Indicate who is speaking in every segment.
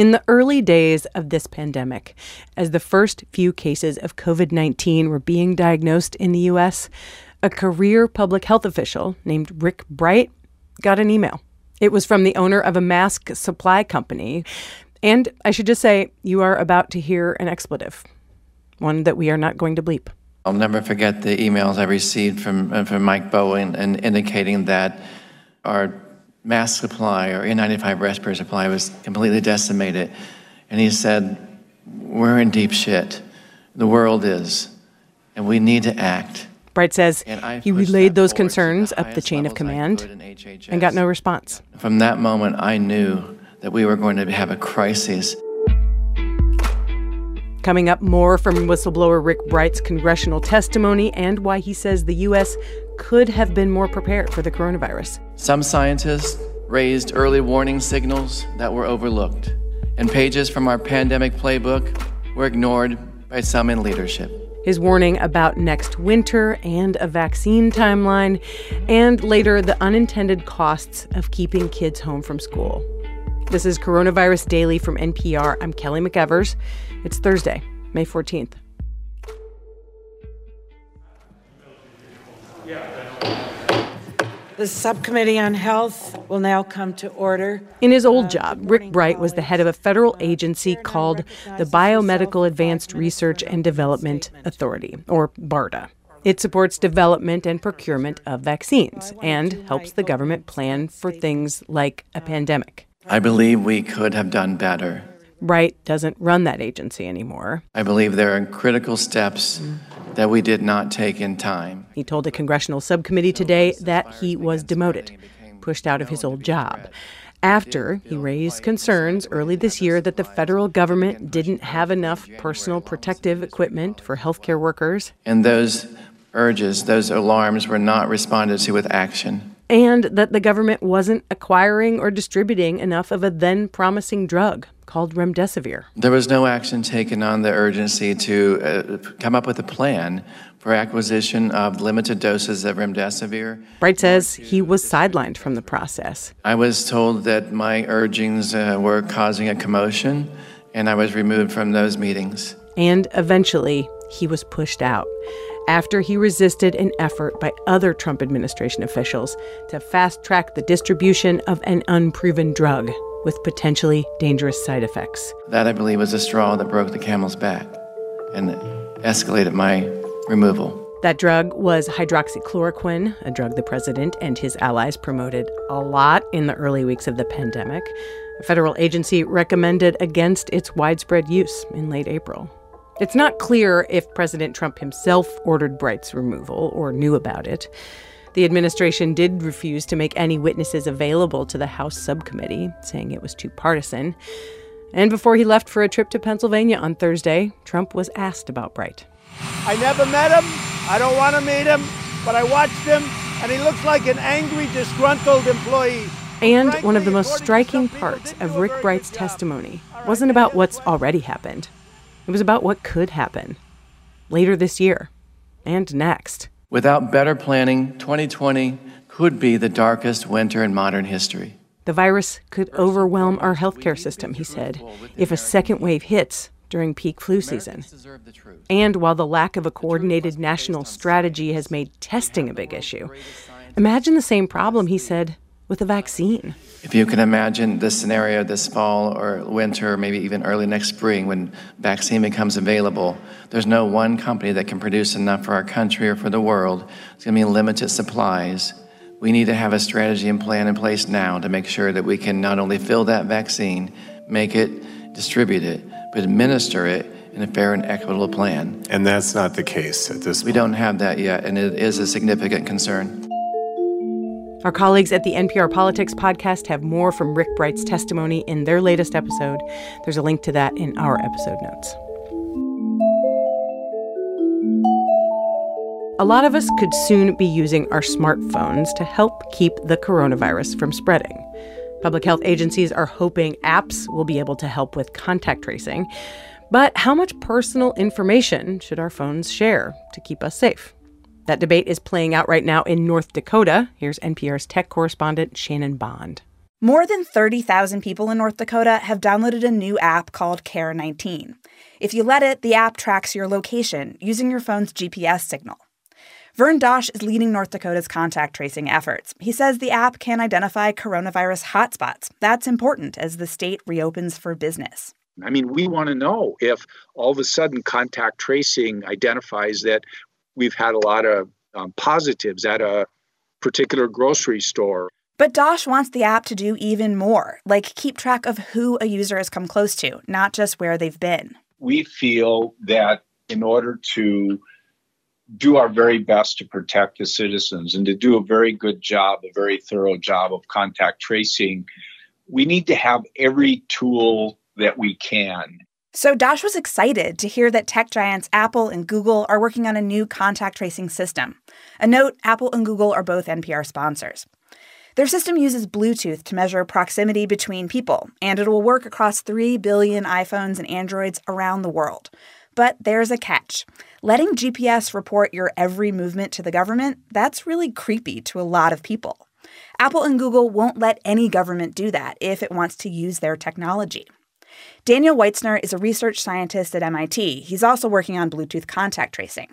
Speaker 1: In the early days of this pandemic, as the first few cases of COVID 19 were being diagnosed in the U.S., a career public health official named Rick Bright got an email. It was from the owner of a mask supply company. And I should just say, you are about to hear an expletive, one that we are not going to bleep.
Speaker 2: I'll never forget the emails I received from, from Mike Bowen and indicating that our mask supply or N95 respirator supply was completely decimated. And he said, We're in deep shit. The world is. And we need to act.
Speaker 1: Bright says he relayed those concerns up the chain of command and got no response.
Speaker 2: From that moment, I knew that we were going to have a crisis.
Speaker 1: Coming up, more from whistleblower Rick Bright's congressional testimony and why he says the U.S. could have been more prepared for the coronavirus.
Speaker 2: Some scientists raised early warning signals that were overlooked, and pages from our pandemic playbook were ignored by some in leadership.
Speaker 1: His warning about next winter and a vaccine timeline, and later the unintended costs of keeping kids home from school. This is Coronavirus Daily from NPR. I'm Kelly McEvers. It's Thursday, May 14th.
Speaker 3: The Subcommittee on Health will now come to order.
Speaker 1: In his old job, Rick Bright was the head of a federal agency called the Biomedical Advanced Research and Development Authority, or BARDA. It supports development and procurement of vaccines and helps the government plan for things like a pandemic.
Speaker 2: I believe we could have done better.
Speaker 1: Bright doesn't run that agency anymore.
Speaker 2: I believe there are critical steps that we did not take in time.
Speaker 1: He told a congressional subcommittee today that he was demoted, pushed out of his old job. After he raised concerns early this year that the federal government didn't have enough personal protective equipment for healthcare workers.
Speaker 2: And those urges, those alarms were not responded to with action
Speaker 1: and that the government wasn't acquiring or distributing enough of a then promising drug called remdesivir.
Speaker 2: There was no action taken on the urgency to uh, come up with a plan for acquisition of limited doses of remdesivir.
Speaker 1: Bright says he was sidelined from the process.
Speaker 2: I was told that my urgings uh, were causing a commotion, and I was removed from those meetings.
Speaker 1: And eventually, he was pushed out after he resisted an effort by other Trump administration officials to fast track the distribution of an unproven drug with potentially dangerous side effects.
Speaker 2: That, I believe, was the straw that broke the camel's back and escalated my removal.
Speaker 1: That drug was hydroxychloroquine, a drug the president and his allies promoted a lot in the early weeks of the pandemic. A federal agency recommended against its widespread use in late April. It's not clear if President Trump himself ordered Bright's removal or knew about it. The administration did refuse to make any witnesses available to the House subcommittee, saying it was too partisan. And before he left for a trip to Pennsylvania on Thursday, Trump was asked about Bright.
Speaker 4: I never met him. I don't want to meet him, but I watched him, and he looks like an angry, disgruntled employee.
Speaker 1: And Frankly, one of the most striking parts of Rick Bright's testimony wasn't about what's already happened. It was about what could happen later this year and next.
Speaker 2: Without better planning, 2020 could be the darkest winter in modern history.
Speaker 1: The virus could overwhelm our healthcare system, he said, if a second wave hits during peak flu season. And while the lack of a coordinated national strategy has made testing a big issue, imagine the same problem, he said, with a vaccine.
Speaker 2: If you can imagine the scenario this fall or winter, maybe even early next spring when vaccine becomes available, there's no one company that can produce enough for our country or for the world. It's going to be limited supplies. We need to have a strategy and plan in place now to make sure that we can not only fill that vaccine, make it, distribute it, but administer it in a fair and equitable plan.
Speaker 5: And that's not the case at this
Speaker 2: We don't have that yet, and it is a significant concern.
Speaker 1: Our colleagues at the NPR Politics podcast have more from Rick Bright's testimony in their latest episode. There's a link to that in our episode notes. A lot of us could soon be using our smartphones to help keep the coronavirus from spreading. Public health agencies are hoping apps will be able to help with contact tracing. But how much personal information should our phones share to keep us safe? That debate is playing out right now in North Dakota. Here's NPR's tech correspondent Shannon Bond.
Speaker 6: More than 30,000 people in North Dakota have downloaded a new app called Care 19. If you let it, the app tracks your location using your phone's GPS signal. Vern Dosch is leading North Dakota's contact tracing efforts. He says the app can identify coronavirus hotspots. That's important as the state reopens for business.
Speaker 7: I mean, we want to know if all of a sudden contact tracing identifies that we've had a lot of um, positives at a particular grocery store.
Speaker 6: But Dosch wants the app to do even more, like keep track of who a user has come close to, not just where they've been.
Speaker 7: We feel that in order to do our very best to protect the citizens and to do a very good job, a very thorough job of contact tracing, we need to have every tool that we can.
Speaker 6: So Dosch was excited to hear that tech giants Apple and Google are working on a new contact tracing system. A note Apple and Google are both NPR sponsors. Their system uses Bluetooth to measure proximity between people, and it will work across 3 billion iPhones and Androids around the world. But there's a catch. Letting GPS report your every movement to the government, that's really creepy to a lot of people. Apple and Google won't let any government do that if it wants to use their technology. Daniel Weitzner is a research scientist at MIT. He's also working on Bluetooth contact tracing.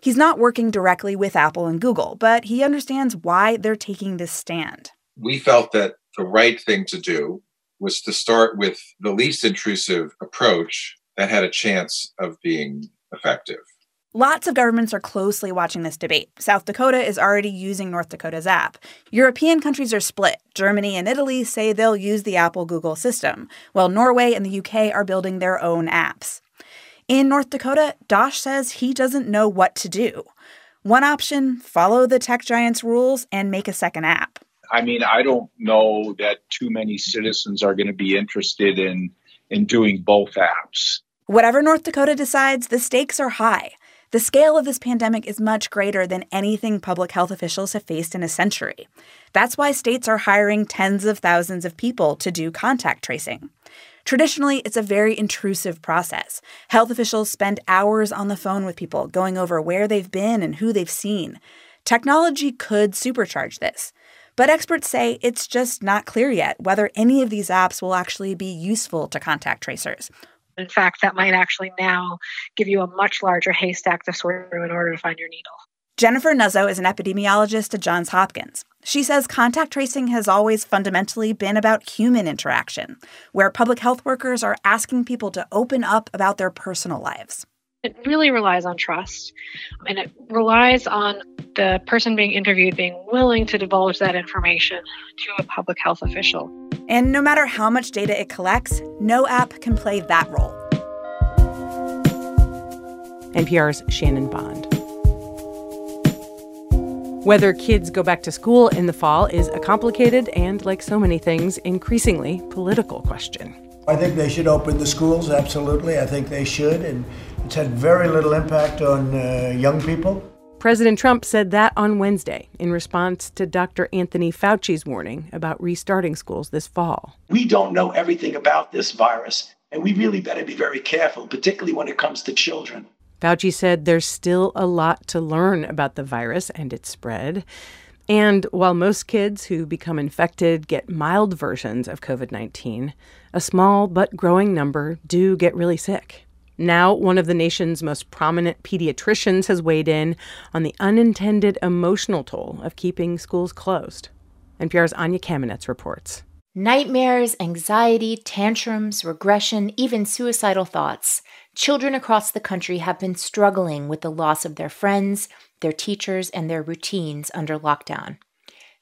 Speaker 6: He's not working directly with Apple and Google, but he understands why they're taking this stand.
Speaker 8: We felt that the right thing to do was to start with the least intrusive approach that had a chance of being effective.
Speaker 6: Lots of governments are closely watching this debate. South Dakota is already using North Dakota's app. European countries are split. Germany and Italy say they'll use the Apple Google system, while Norway and the UK are building their own apps. In North Dakota, Dosch says he doesn't know what to do. One option follow the tech giant's rules and make a second app.
Speaker 7: I mean, I don't know that too many citizens are going to be interested in, in doing both apps.
Speaker 6: Whatever North Dakota decides, the stakes are high. The scale of this pandemic is much greater than anything public health officials have faced in a century. That's why states are hiring tens of thousands of people to do contact tracing. Traditionally, it's a very intrusive process. Health officials spend hours on the phone with people, going over where they've been and who they've seen. Technology could supercharge this. But experts say it's just not clear yet whether any of these apps will actually be useful to contact tracers
Speaker 9: in fact, that might actually now give you a much larger haystack to sort through in order to find your needle.
Speaker 6: Jennifer Nuzzo is an epidemiologist at Johns Hopkins. She says contact tracing has always fundamentally been about human interaction, where public health workers are asking people to open up about their personal lives.
Speaker 9: It really relies on trust, and it relies on the person being interviewed being willing to divulge that information to a public health official.
Speaker 6: And no matter how much data it collects, no app can play that role.
Speaker 1: NPR's Shannon Bond. Whether kids go back to school in the fall is a complicated and, like so many things, increasingly political question.
Speaker 4: I think they should open the schools, absolutely. I think they should. And it's had very little impact on uh, young people.
Speaker 1: President Trump said that on Wednesday in response to Dr. Anthony Fauci's warning about restarting schools this fall.
Speaker 10: We don't know everything about this virus, and we really better be very careful, particularly when it comes to children.
Speaker 1: Fauci said there's still a lot to learn about the virus and its spread. And while most kids who become infected get mild versions of COVID 19, a small but growing number do get really sick. Now, one of the nation's most prominent pediatricians has weighed in on the unintended emotional toll of keeping schools closed. NPR's Anya Kamenetz reports.
Speaker 11: Nightmares, anxiety, tantrums, regression, even suicidal thoughts. Children across the country have been struggling with the loss of their friends, their teachers, and their routines under lockdown.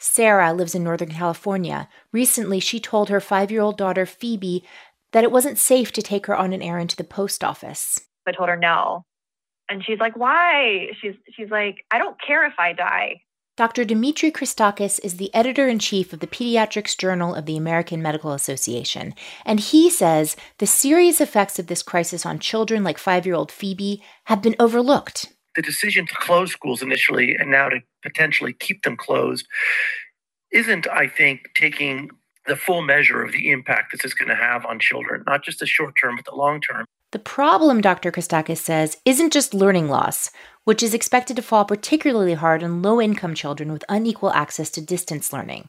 Speaker 11: Sarah lives in Northern California. Recently, she told her five year old daughter, Phoebe, that it wasn't safe to take her on an errand to the post office.
Speaker 12: I told her no. And she's like, "Why?" She's she's like, "I don't care if I die."
Speaker 11: Dr. Dimitri Christakis is the editor in chief of the Pediatrics Journal of the American Medical Association, and he says the serious effects of this crisis on children like five year old Phoebe have been overlooked.
Speaker 13: The decision to close schools initially and now to potentially keep them closed isn't, I think, taking the full measure of the impact this is going to have on children, not just the short term, but the long term.
Speaker 11: The problem, Dr. Christakis says, isn't just learning loss, which is expected to fall particularly hard on low income children with unequal access to distance learning.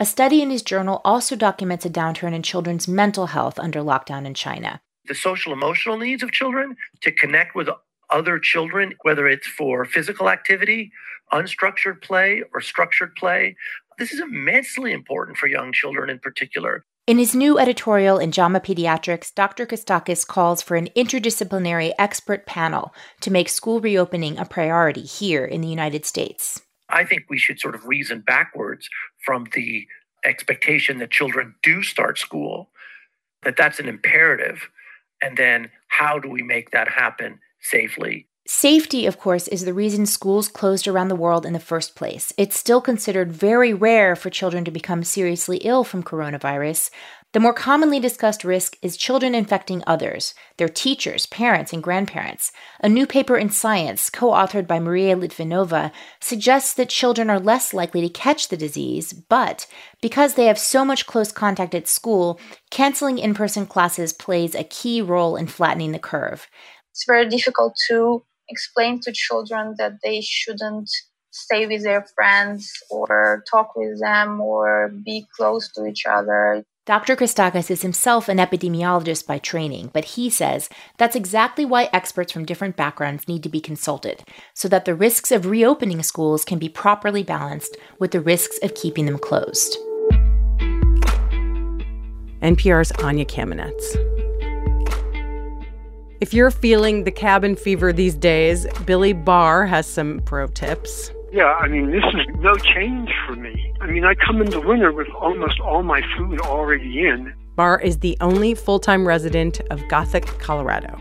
Speaker 11: A study in his journal also documents a downturn in children's mental health under lockdown in China.
Speaker 13: The social emotional needs of children to connect with other children, whether it's for physical activity, unstructured play, or structured play. This is immensely important for young children in particular.
Speaker 11: In his new editorial in JAMA Pediatrics, Dr. Christakis calls for an interdisciplinary expert panel to make school reopening a priority here in the United States.
Speaker 13: I think we should sort of reason backwards from the expectation that children do start school, that that's an imperative. And then how do we make that happen safely?
Speaker 11: Safety, of course, is the reason schools closed around the world in the first place. It's still considered very rare for children to become seriously ill from coronavirus. The more commonly discussed risk is children infecting others, their teachers, parents, and grandparents. A new paper in Science, co authored by Maria Litvinova, suggests that children are less likely to catch the disease, but because they have so much close contact at school, canceling in person classes plays a key role in flattening the curve.
Speaker 14: It's very difficult to explain to children that they shouldn't stay with their friends or talk with them or be close to each other.
Speaker 11: Dr. Christakis is himself an epidemiologist by training, but he says that's exactly why experts from different backgrounds need to be consulted, so that the risks of reopening schools can be properly balanced with the risks of keeping them closed.
Speaker 1: NPR's Anya Kamenetz. If you're feeling the cabin fever these days, Billy Barr has some pro tips.
Speaker 15: Yeah, I mean, this is no change for me. I mean, I come into winter with almost all my food already in.
Speaker 1: Barr is the only full time resident of Gothic, Colorado,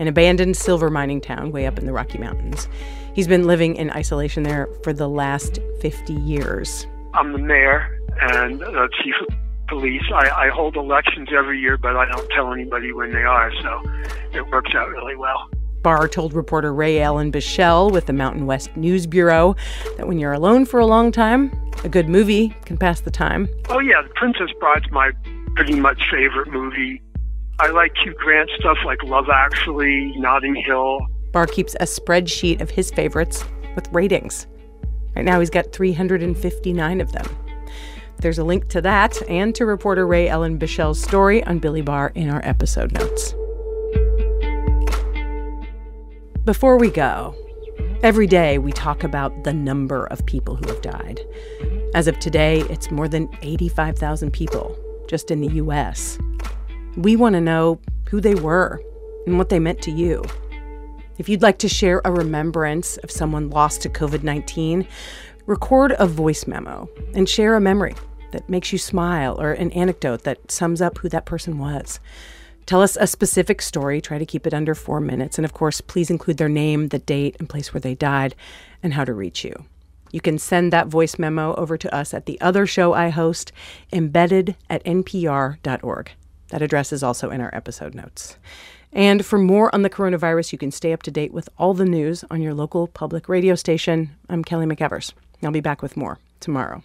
Speaker 1: an abandoned silver mining town way up in the Rocky Mountains. He's been living in isolation there for the last 50 years.
Speaker 15: I'm the mayor and the chief police. I, I hold elections every year, but I don't tell anybody when they are, so it works out really well.
Speaker 1: Barr told reporter Rae Ellen Bichell with the Mountain West News Bureau that when you're alone for a long time, a good movie can pass the time.
Speaker 15: Oh, yeah, The Princess Bride's my pretty much favorite movie. I like Hugh Grant stuff like Love Actually, Notting Hill.
Speaker 1: Barr keeps a spreadsheet of his favorites with ratings. Right now, he's got 359 of them. There's a link to that and to reporter Rae Ellen Bichell's story on Billy Barr in our episode notes. Before we go, every day we talk about the number of people who have died. As of today, it's more than 85,000 people just in the US. We want to know who they were and what they meant to you. If you'd like to share a remembrance of someone lost to COVID 19, record a voice memo and share a memory that makes you smile or an anecdote that sums up who that person was. Tell us a specific story, try to keep it under four minutes, and of course, please include their name, the date, and place where they died, and how to reach you. You can send that voice memo over to us at the other show I host, embedded at npr.org. That address is also in our episode notes. And for more on the coronavirus, you can stay up to date with all the news on your local public radio station. I'm Kelly McEvers. I'll be back with more tomorrow.